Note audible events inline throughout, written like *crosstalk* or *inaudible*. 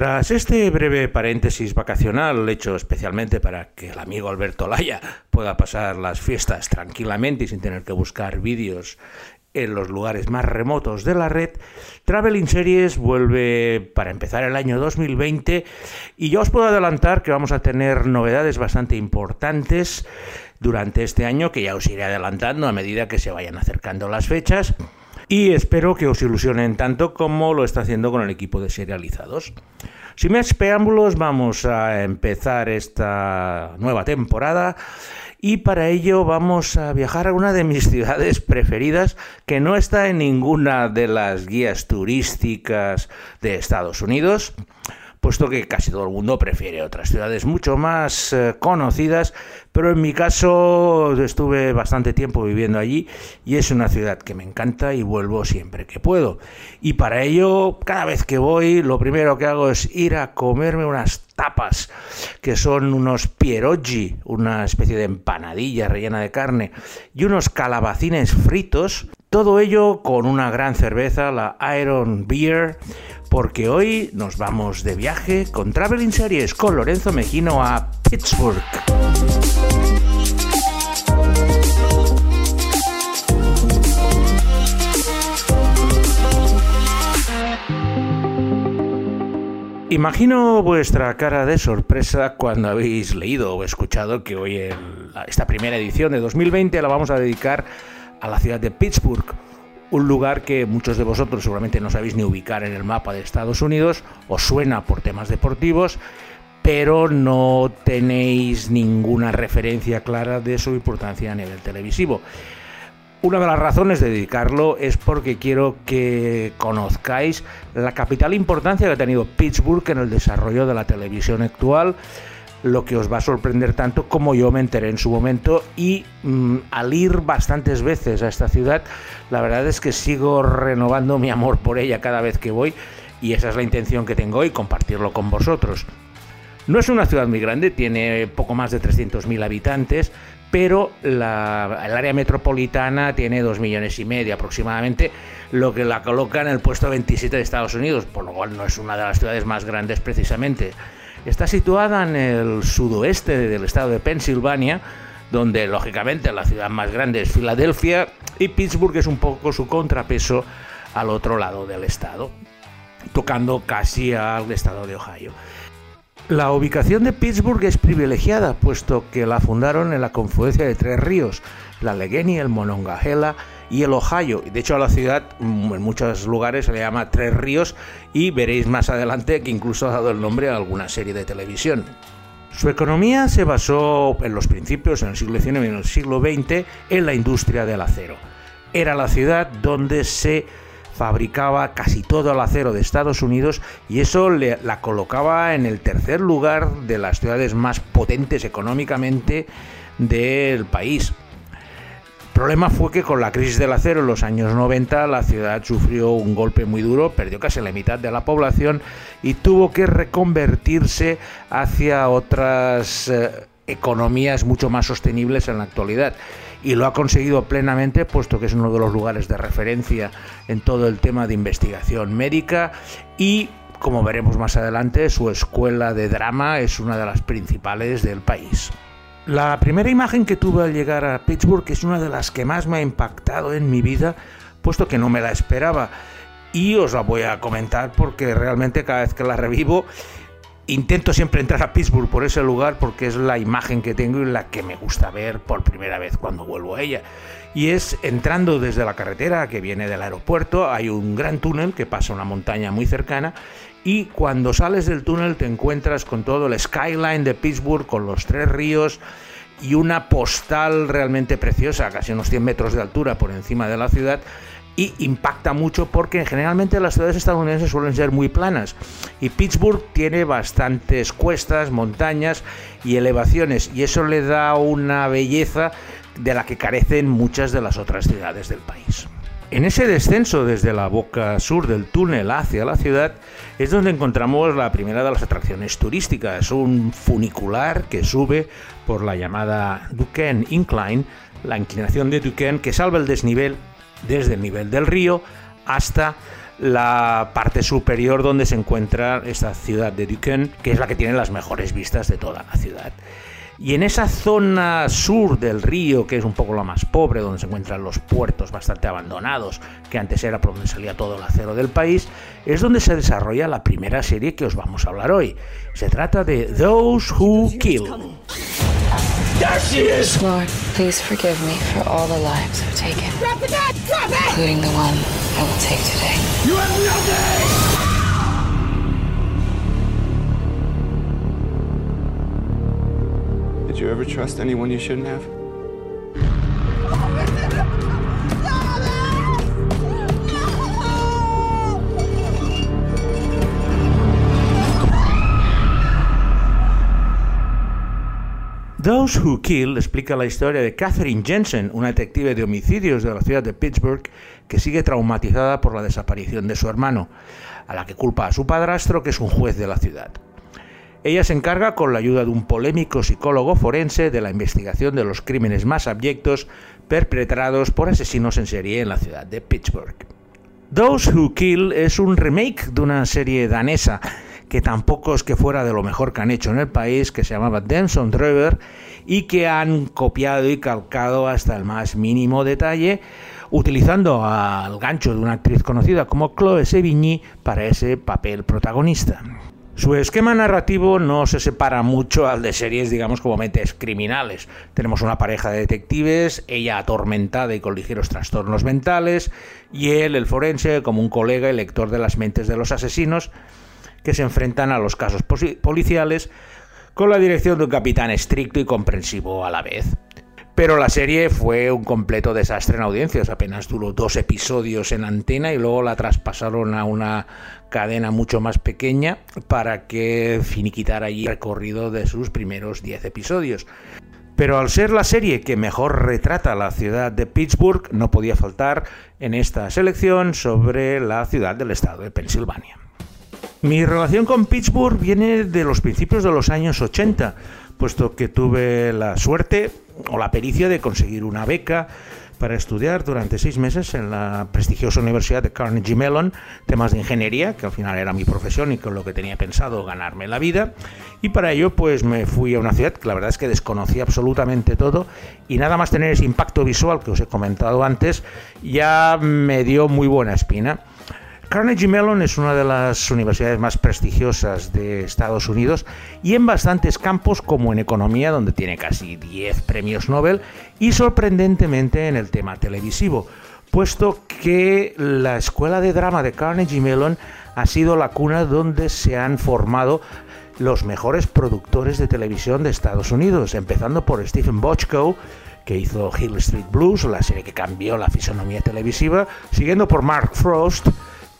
Tras este breve paréntesis vacacional hecho especialmente para que el amigo Alberto Laya pueda pasar las fiestas tranquilamente y sin tener que buscar vídeos en los lugares más remotos de la red, Traveling Series vuelve para empezar el año 2020 y yo os puedo adelantar que vamos a tener novedades bastante importantes durante este año que ya os iré adelantando a medida que se vayan acercando las fechas y espero que os ilusionen tanto como lo está haciendo con el equipo de serializados. Sin más preámbulos, vamos a empezar esta nueva temporada y para ello vamos a viajar a una de mis *laughs* ciudades preferidas que no está en ninguna de las guías turísticas de Estados Unidos puesto que casi todo el mundo prefiere otras ciudades mucho más eh, conocidas, pero en mi caso estuve bastante tiempo viviendo allí y es una ciudad que me encanta y vuelvo siempre que puedo. Y para ello, cada vez que voy, lo primero que hago es ir a comerme unas tapas, que son unos pieroggi, una especie de empanadilla rellena de carne, y unos calabacines fritos, todo ello con una gran cerveza, la Iron Beer, porque hoy nos vamos de viaje con Traveling Series con Lorenzo Mejino a Pittsburgh. Imagino vuestra cara de sorpresa cuando habéis leído o escuchado que hoy esta primera edición de 2020 la vamos a dedicar a la ciudad de Pittsburgh un lugar que muchos de vosotros seguramente no sabéis ni ubicar en el mapa de Estados Unidos, os suena por temas deportivos, pero no tenéis ninguna referencia clara de su importancia a nivel televisivo. Una de las razones de dedicarlo es porque quiero que conozcáis la capital importancia que ha tenido Pittsburgh en el desarrollo de la televisión actual, lo que os va a sorprender tanto como yo me enteré en su momento y mm, al ir bastantes veces a esta ciudad, la verdad es que sigo renovando mi amor por ella cada vez que voy y esa es la intención que tengo hoy, compartirlo con vosotros. No es una ciudad muy grande, tiene poco más de 300.000 habitantes, pero el área metropolitana tiene 2 millones y medio aproximadamente, lo que la coloca en el puesto 27 de Estados Unidos, por lo cual no es una de las ciudades más grandes precisamente. Está situada en el sudoeste del estado de Pensilvania, donde lógicamente la ciudad más grande es Filadelfia y Pittsburgh es un poco su contrapeso al otro lado del estado, tocando casi al estado de Ohio. La ubicación de Pittsburgh es privilegiada, puesto que la fundaron en la confluencia de tres ríos, la Allegheny, el Monongahela y el Ohio. De hecho, a la ciudad mm, en muchos lugares se le llama Tres Ríos y veréis más adelante que incluso ha dado el nombre a alguna serie de televisión. Su economía se basó en los principios, en el siglo XIX y en el siglo XX, en la industria del acero. Era la ciudad donde se fabricaba casi todo el acero de Estados Unidos y eso la colocaba en el tercer lugar de las ciudades más potentes económicamente del país. El problema fue que con la crisis del acero en los años 90 la ciudad sufrió un golpe muy duro, perdió casi la mitad de la población y tuvo que reconvertirse hacia otras eh, economías mucho más sostenibles en la actualidad. Y lo ha conseguido plenamente, puesto que es uno de los lugares de referencia en todo el tema de investigación médica y como veremos más adelante, su escuela de drama es una de las principales del país. La primera imagen que tuve al llegar a Pittsburgh es una de las que más me ha impactado en mi vida, puesto que no me la esperaba. Y os la voy a comentar porque realmente cada vez que la revivo intento siempre entrar a Pittsburgh por ese lugar porque es la imagen que tengo y la que me gusta ver por primera vez cuando vuelvo a ella. Y es entrando desde la carretera que viene del aeropuerto, hay un gran túnel que pasa una montaña muy cercana y cuando sales del túnel te encuentras con todo el skyline de Pittsburgh, con los tres ríos y una postal realmente preciosa, casi unos 100 metros de altura por encima de la ciudad, y impacta mucho porque generalmente las ciudades estadounidenses suelen ser muy planas y Pittsburgh tiene bastantes cuestas, montañas y elevaciones y eso le da una belleza de la que carecen muchas de las otras ciudades del país. En ese descenso desde la boca sur del túnel hacia la ciudad es donde encontramos la primera de las atracciones turísticas, un funicular que sube por la llamada Duquesne Incline, la inclinación de Duquesne que salva el desnivel desde el nivel del río hasta la parte superior donde se encuentra esta ciudad de Duquesne, que es la que tiene las mejores vistas de toda la ciudad. Y en esa zona sur del río, que es un poco la más pobre, donde se encuentran los puertos bastante abandonados, que antes era por donde salía todo el acero del país, es donde se desarrolla la primera serie que os vamos a hablar hoy. Se trata de Those Who Kill. There she is! Lord, please forgive me for all the lives I've taken. Drop the gun! Drop it! Including the one I will take today. You have nothing! Did you ever trust anyone you shouldn't have? *laughs* Those Who Kill explica la historia de Catherine Jensen, una detective de homicidios de la ciudad de Pittsburgh que sigue traumatizada por la desaparición de su hermano, a la que culpa a su padrastro, que es un juez de la ciudad. Ella se encarga, con la ayuda de un polémico psicólogo forense, de la investigación de los crímenes más abyectos perpetrados por asesinos en serie en la ciudad de Pittsburgh. Those Who Kill es un remake de una serie danesa que tampoco es que fuera de lo mejor que han hecho en el país, que se llamaba Dance on Driver, y que han copiado y calcado hasta el más mínimo detalle, utilizando al gancho de una actriz conocida como Chloe Sevigny para ese papel protagonista. Su esquema narrativo no se separa mucho al de series, digamos, como mentes criminales. Tenemos una pareja de detectives, ella atormentada y con ligeros trastornos mentales, y él, el forense, como un colega y lector de las mentes de los asesinos, que se enfrentan a los casos policiales con la dirección de un capitán estricto y comprensivo a la vez. Pero la serie fue un completo desastre en audiencias, apenas duró dos episodios en antena y luego la traspasaron a una cadena mucho más pequeña para que finiquitara allí el recorrido de sus primeros diez episodios. Pero al ser la serie que mejor retrata la ciudad de Pittsburgh, no podía faltar en esta selección sobre la ciudad del estado de Pensilvania. Mi relación con Pittsburgh viene de los principios de los años 80, puesto que tuve la suerte o la pericia de conseguir una beca para estudiar durante seis meses en la prestigiosa Universidad de Carnegie Mellon temas de ingeniería, que al final era mi profesión y con lo que tenía pensado ganarme la vida. Y para ello pues me fui a una ciudad que la verdad es que desconocía absolutamente todo y nada más tener ese impacto visual que os he comentado antes ya me dio muy buena espina. Carnegie Mellon es una de las universidades más prestigiosas de Estados Unidos y en bastantes campos como en economía, donde tiene casi 10 premios Nobel, y sorprendentemente en el tema televisivo, puesto que la escuela de drama de Carnegie Mellon ha sido la cuna donde se han formado los mejores productores de televisión de Estados Unidos, empezando por Stephen Bochco, que hizo Hill Street Blues, la serie que cambió la fisonomía televisiva, siguiendo por Mark Frost,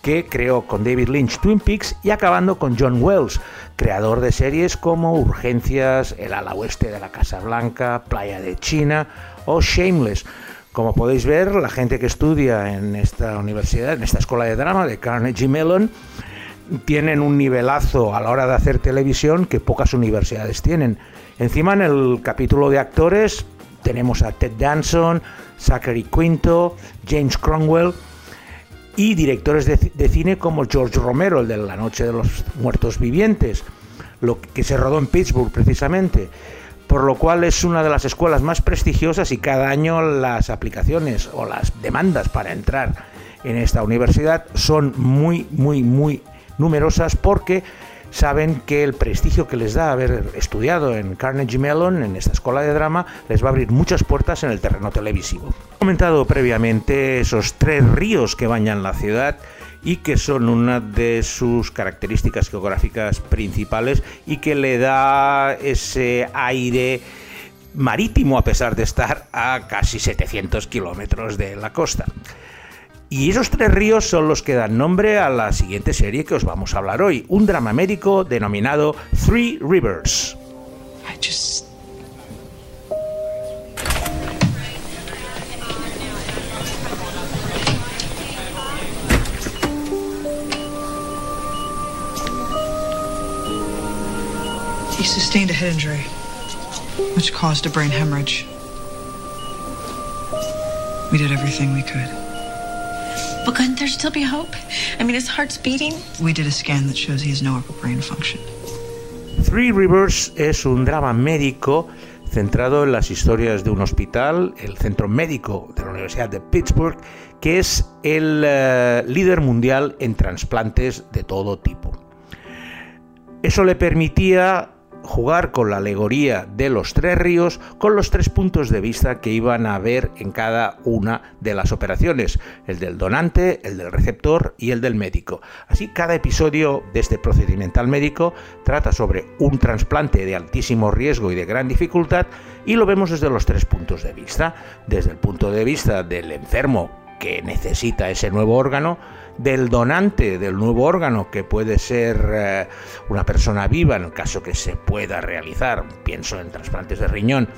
que creó con David Lynch Twin Peaks y acabando con John Wells, creador de series como Urgencias, El ala oeste de la Casa Blanca, Playa de China o Shameless. Como podéis ver, la gente que estudia en esta universidad, en esta escuela de drama de Carnegie Mellon, tienen un nivelazo a la hora de hacer televisión que pocas universidades tienen. Encima en el capítulo de actores tenemos a Ted Danson, Zachary Quinto, James Cromwell, y directores de, cine como George Romero, el de La Noche de los Muertos Vivientes, lo que se rodó en Pittsburgh precisamente, por lo cual es una de las escuelas más prestigiosas y cada año las aplicaciones o las demandas para entrar en esta universidad son muy, muy, muy numerosas porque saben que el prestigio que les da haber estudiado en Carnegie Mellon, en esta escuela de drama, les va a abrir muchas puertas en el terreno televisivo. He comentado previamente esos tres ríos que bañan la ciudad y que son una de sus características geográficas principales y que le da ese aire marítimo a pesar de estar a casi 700 kilómetros de la costa. Y esos tres ríos son los que dan nombre a la siguiente serie que os vamos a hablar hoy, un drama médico denominado Three Rivers. I just... He sustained a head injury, which caused a brain hemorrhage. We did everything we could. But couldn't there still be hope? I mean, his heart's beating. We did a scan that shows he has no upper brain function. Three Rivers es un drama médico centrado en las historias de un hospital, el Centro Médico de la Universidad de Pittsburgh, que es el uh, líder mundial en trasplantes de todo tipo. Eso le permitía jugar con la alegoría de los tres ríos con los tres puntos de vista que iban a ver en cada una de las operaciones, el del donante, el del receptor y el del médico. Así cada episodio de este procedimental médico trata sobre un trasplante de altísimo riesgo y de gran dificultad y lo vemos desde los tres puntos de vista, desde el punto de vista del enfermo que necesita ese nuevo órgano, del donante del nuevo órgano, que puede ser eh, una persona viva en el caso que se pueda realizar, pienso en trasplantes de riñón,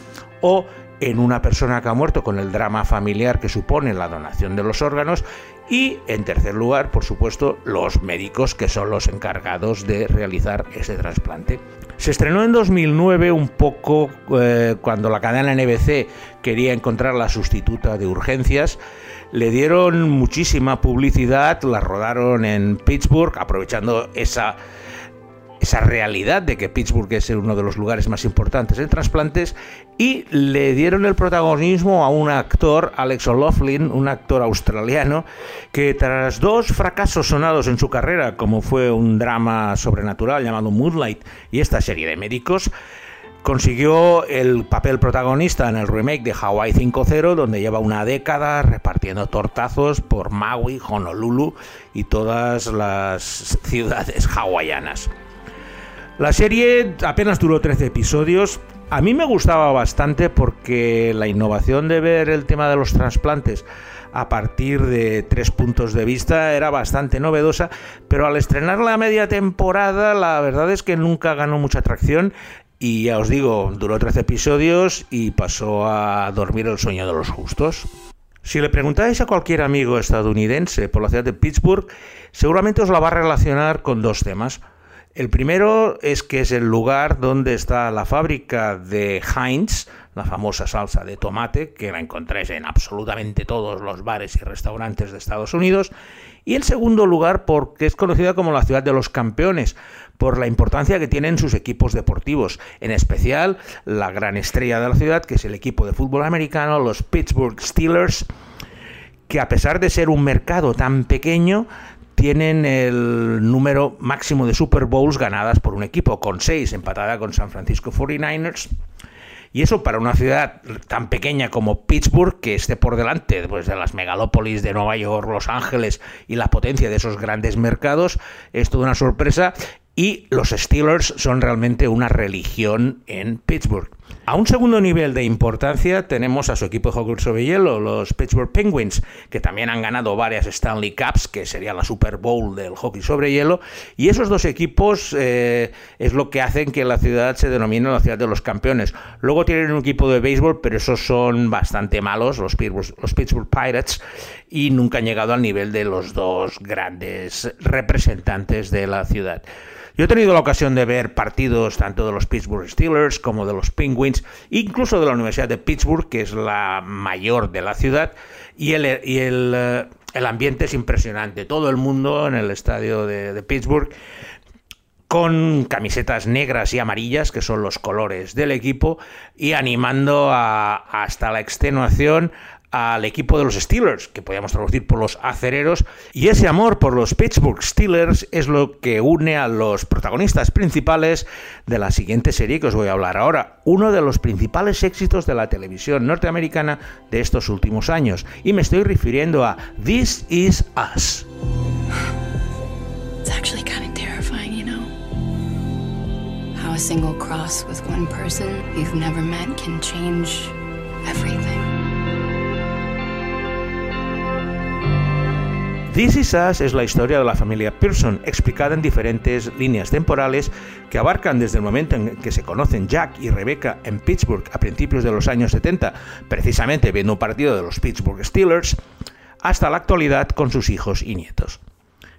o en una persona que ha muerto con el drama familiar que supone la donación de los órganos y en tercer lugar, por supuesto, los médicos que son los encargados de realizar ese trasplante. Se estrenó en 2009 un poco eh, cuando la cadena NBC quería encontrar la sustituta de urgencias le dieron muchísima publicidad, la rodaron en Pittsburgh, aprovechando esa, esa realidad de que Pittsburgh es uno de los lugares más importantes en trasplantes, y le dieron el protagonismo a un actor, Alex O'Loughlin, un actor australiano, que tras dos fracasos sonados en su carrera, como fue un drama sobrenatural llamado Moonlight y esta serie de médicos, Consiguió el papel protagonista en el remake de Hawaii 5.0, donde lleva una década repartiendo tortazos por Maui, Honolulu y todas las ciudades hawaianas. La serie apenas duró 13 episodios. A mí me gustaba bastante porque la innovación de ver el tema de los trasplantes a partir de tres puntos de vista era bastante novedosa, pero al estrenar la media temporada la verdad es que nunca ganó mucha atracción y ya os digo, duró 13 episodios y pasó a dormir el sueño de los justos. Si le preguntáis a cualquier amigo estadounidense por la ciudad de Pittsburgh, seguramente os la va a relacionar con dos temas. El primero es que es el lugar donde está la fábrica de Heinz, la famosa salsa de tomate, que la encontráis en absolutamente todos los bares y restaurantes de Estados Unidos. Y el segundo lugar porque es conocida como la ciudad de los campeones, por la importancia que tienen sus equipos deportivos, en especial la gran estrella de la ciudad, que es el equipo de fútbol americano, los Pittsburgh Steelers, que a pesar de ser un mercado tan pequeño, tienen el número máximo de Super Bowls ganadas por un equipo, con seis, empatada con San Francisco 49ers. Y eso para una ciudad tan pequeña como Pittsburgh, que esté por delante pues, de las megalópolis de Nueva York, Los Ángeles y la potencia de esos grandes mercados, es toda una sorpresa y los Steelers son realmente una religión en Pittsburgh. A un segundo nivel de importancia tenemos a su equipo de hockey sobre hielo, los Pittsburgh Penguins, que también han ganado varias Stanley Cups, que sería la Super Bowl del hockey sobre hielo, y esos dos equipos eh, es lo que hacen que la ciudad se denomine la ciudad de los campeones. Luego tienen un equipo de béisbol, pero esos son bastante malos, los Pittsburgh, los Pittsburgh Pirates, y nunca han llegado al nivel de los dos grandes representantes de la ciudad. Yo he tenido la ocasión de ver partidos tanto de los Pittsburgh Steelers como de los Penguins, incluso de la Universidad de Pittsburgh, que es la mayor de la ciudad, y el, eh, el ambiente es impresionante. Todo el mundo en el estadio de, Pittsburgh con camisetas negras y amarillas, que son los colores del equipo, y animando hasta la extenuación al equipo de los Steelers, que podríamos traducir por los acereros, y ese amor por los Pittsburgh Steelers es lo que une a los protagonistas principales de la siguiente serie que os voy a hablar ahora, uno de los principales éxitos de la televisión norteamericana de estos últimos años, y me estoy refiriendo a This Is Us. A cross with one person you've never met can change everything. This Is Us es la historia de la familia Pearson, explicada en diferentes líneas temporales que abarcan desde el momento en que se conocen Jack y Rebecca en Pittsburgh a principios de los años 70, precisamente viendo un partido de los Pittsburgh Steelers, hasta la actualidad con sus hijos y nietos.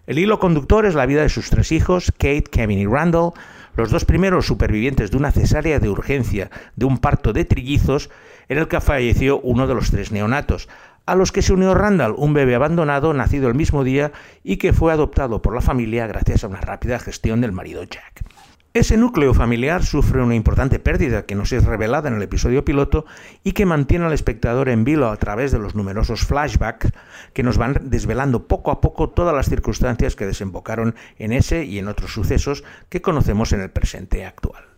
El hilo conductor es la vida de sus tres hijos, Kate, Kevin y Randall, los dos primeros supervivientes de una cesárea de urgencia de un parto de trillizos en el que falleció uno de los tres neonatos, a los que se unió Randall, un bebé abandonado nacido el mismo día y que fue adoptado por la familia gracias a una rápida gestión del marido Jack. Ese núcleo familiar sufre una importante pérdida que nos es revelada en el episodio piloto y que mantiene al espectador en vilo a través de los numerosos flashbacks que nos van desvelando poco a poco todas las circunstancias que desembocaron en ese y en otros sucesos que conocemos en el presente actual.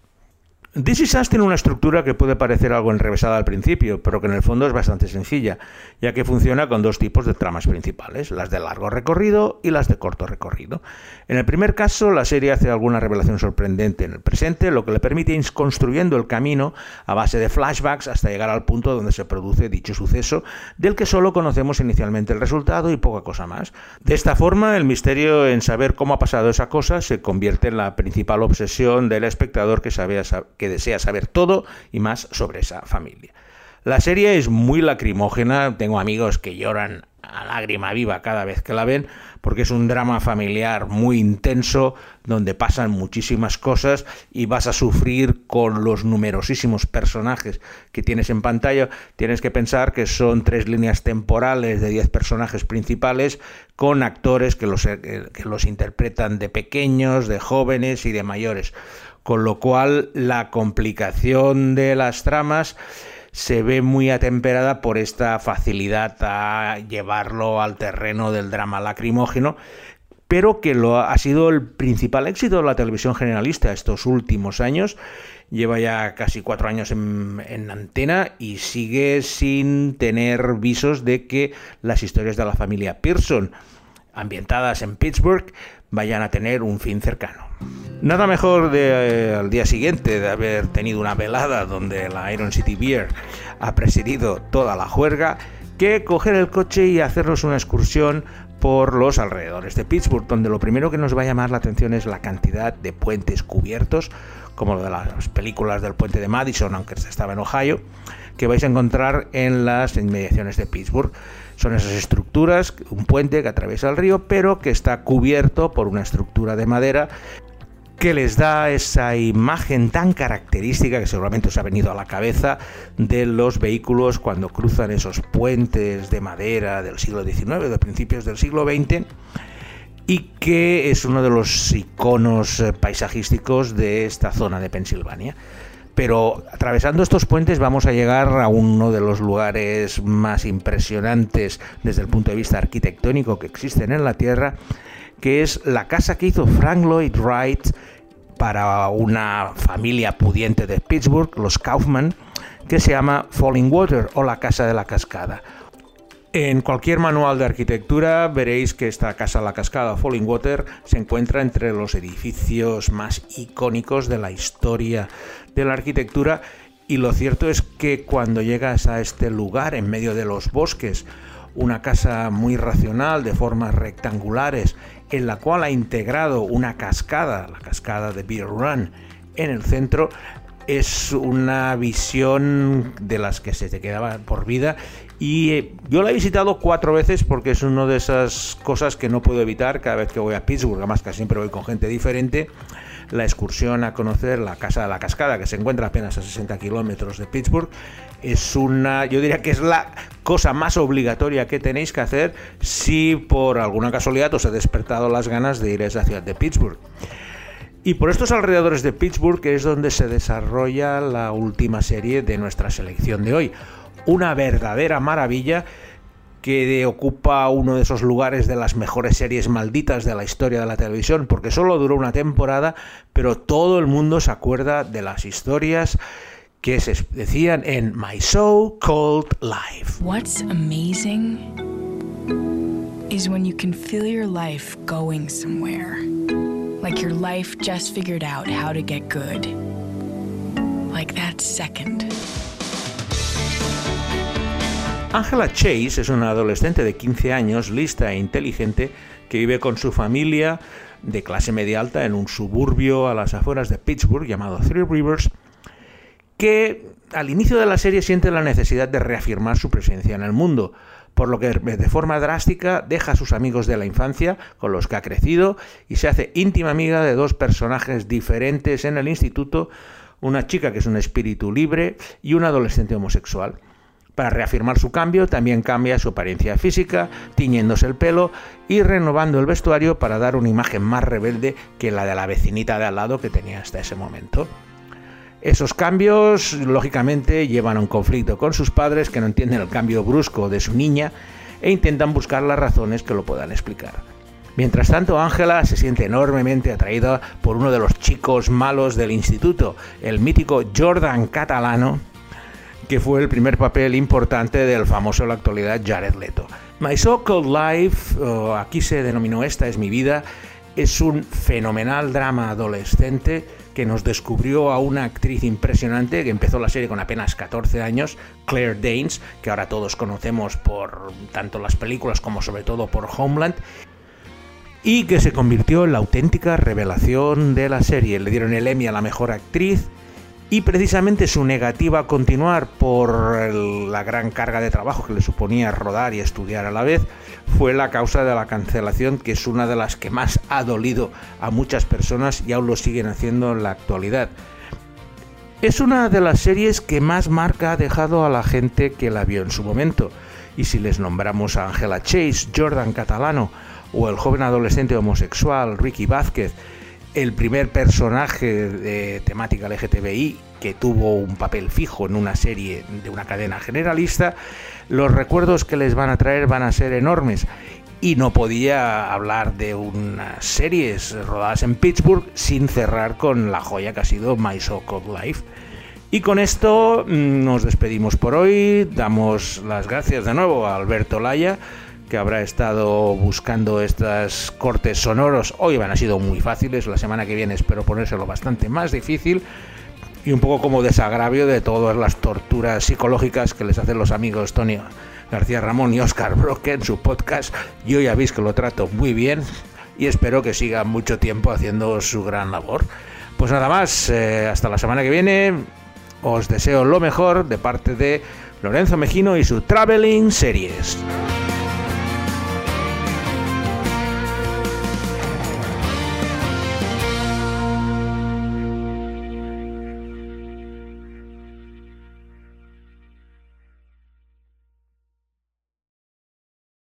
This Is Us tiene una estructura que puede parecer algo enrevesada al principio, pero que en el fondo es bastante sencilla, ya que funciona con dos tipos de tramas principales, las de largo recorrido y las de corto recorrido. En el primer caso, la serie hace alguna revelación sorprendente en el presente, lo que le permite ir construyendo el camino a base de flashbacks hasta llegar al punto donde se produce dicho suceso, del que solo conocemos inicialmente el resultado y poca cosa más. De esta forma, el misterio en saber cómo ha pasado esa cosa se convierte en la principal obsesión del espectador que sabe que desea saber todo y más sobre esa familia. La serie es muy lacrimógena, tengo amigos que lloran a lágrima viva cada vez que la ven, porque es un drama familiar muy intenso, donde pasan muchísimas cosas y vas a sufrir con los numerosísimos personajes que tienes en pantalla. Tienes que pensar que son tres líneas temporales de diez personajes principales, con actores que los, que los interpretan de pequeños, de jóvenes y de mayores con lo cual la complicación de las tramas se ve muy atemperada por esta facilidad a llevarlo al terreno del drama lacrimógeno, pero que lo ha sido el principal éxito de la televisión generalista estos últimos años. Lleva ya casi cuatro años en, en, antena y sigue sin tener visos de que las historias de la familia Pearson, ambientadas en Pittsburgh, vayan a tener un fin cercano. Nada mejor de, eh, al día siguiente de haber tenido una velada donde la Iron City Beer ha presidido toda la juerga que coger el coche y hacernos una excursión por los alrededores de Pittsburgh, donde lo primero que nos va a llamar la atención es la cantidad de puentes cubiertos, como lo de las películas del puente de Madison, aunque se estaba en Ohio, que vais a encontrar en las inmediaciones de Pittsburgh. Son esas estructuras, un puente que atraviesa el río, pero que está cubierto por una estructura de madera que les da esa imagen tan característica que seguramente os ha venido a la cabeza de los vehículos cuando cruzan esos puentes de madera del siglo XIX, de principios del siglo XX, y que es uno de los iconos eh, paisajísticos de esta zona de Pensilvania. Pero atravesando estos puentes vamos a llegar a uno de los lugares más impresionantes desde el punto de vista arquitectónico que existen en la Tierra, que es la casa que hizo Frank Lloyd Wright para una familia pudiente de Pittsburgh, los Kaufman, que se llama Falling Water o la Casa de la Cascada. En cualquier manual de arquitectura veréis que esta Casa de la Cascada, Falling Water, se encuentra entre los edificios más icónicos de la historia de la arquitectura y lo cierto es que cuando llegas a este lugar en medio de los bosques, una casa muy racional de formas rectangulares en la cual ha integrado una cascada, la cascada de Beer Run, en el centro, es una visión de las que se te quedaba por vida. Y eh, yo la he visitado cuatro veces porque es una de esas cosas que no puedo evitar cada vez que voy a Pittsburgh, además que siempre voy con gente diferente la excursión a conocer la Casa de la Cascada, que se encuentra apenas a 60 kilómetros de Pittsburgh, es una, yo diría que es la cosa más obligatoria que tenéis que hacer si por alguna casualidad os he despertado las ganas de ir a esa ciudad de Pittsburgh. Y por estos alrededores de Pittsburgh es donde se desarrolla la última serie de nuestra selección de hoy. Una verdadera maravilla que ocupa uno de esos lugares de las mejores series malditas de la historia de la televisión, porque solo duró una temporada, pero todo el mundo se acuerda de las historias que se decían en My So Called Life. What's amazing is when you can feel your life going somewhere. Like your life just figured out how to get good. Like that second. Angela Chase es una adolescente de 15 años, lista e inteligente, que vive con su familia de clase media alta en un suburbio a las afueras de Pittsburgh llamado Three Rivers, que al inicio de la serie siente la necesidad de reafirmar su presencia en el mundo, por lo que de forma drástica deja a sus amigos de la infancia con los que ha crecido y se hace íntima amiga de dos personajes diferentes en el instituto, una chica que es un espíritu libre y un adolescente homosexual. Para reafirmar su cambio, también cambia su apariencia física, tiñéndose el pelo y renovando el vestuario para dar una imagen más rebelde que la de la vecinita de al lado que tenía hasta ese momento. Esos cambios, lógicamente, llevan a un conflicto con sus padres que no entienden el cambio brusco de su niña e intentan buscar las razones que lo puedan explicar. Mientras tanto, Ángela se siente enormemente atraída por uno de los chicos malos del instituto, el mítico Jordan Catalano, que fue el primer papel importante del famoso en la actualidad Jared Leto. My So-Called Life, aquí se denominó Esta es mi vida, es un fenomenal drama adolescente que nos descubrió a una actriz impresionante que empezó la serie con apenas 14 años, Claire Danes, que ahora todos conocemos por tanto las películas como sobre todo por Homeland, y que se convirtió en la auténtica revelación de la serie. Le dieron el Emmy a la mejor actriz y precisamente su negativa a continuar por la gran carga de trabajo que le suponía rodar y estudiar a la vez fue la causa de la cancelación que es una de las que más ha dolido a muchas personas y aún lo siguen haciendo en la actualidad. Es una de las series que más marca ha dejado a la gente que la vio en su momento. Y si les nombramos a Angela Chase, Jordan Catalano o el joven adolescente homosexual Ricky Vázquez, el primer personaje de temática LGTBI que tuvo un papel fijo en una serie de una cadena generalista, los recuerdos que les van a traer van a ser enormes. Y no podía hablar de unas series rodadas en Pittsburgh sin cerrar con la joya que ha sido My So Called Life. Y con esto mm, nos despedimos por hoy. Damos las gracias de nuevo a Alberto Laya que habrá estado buscando estos cortes sonoros. Hoy van a sido muy fáciles, la semana que viene espero ponérselo bastante más difícil y un poco como desagravio de todas las torturas psicológicas que les hacen los amigos Tony García Ramón y Oscar Broque en su podcast. Yo ya veis que lo trato muy bien y espero que siga mucho tiempo haciendo su gran labor. Pues nada más, eh, hasta la semana que viene. Os deseo lo mejor de parte de Lorenzo Mejino y su Traveling Series.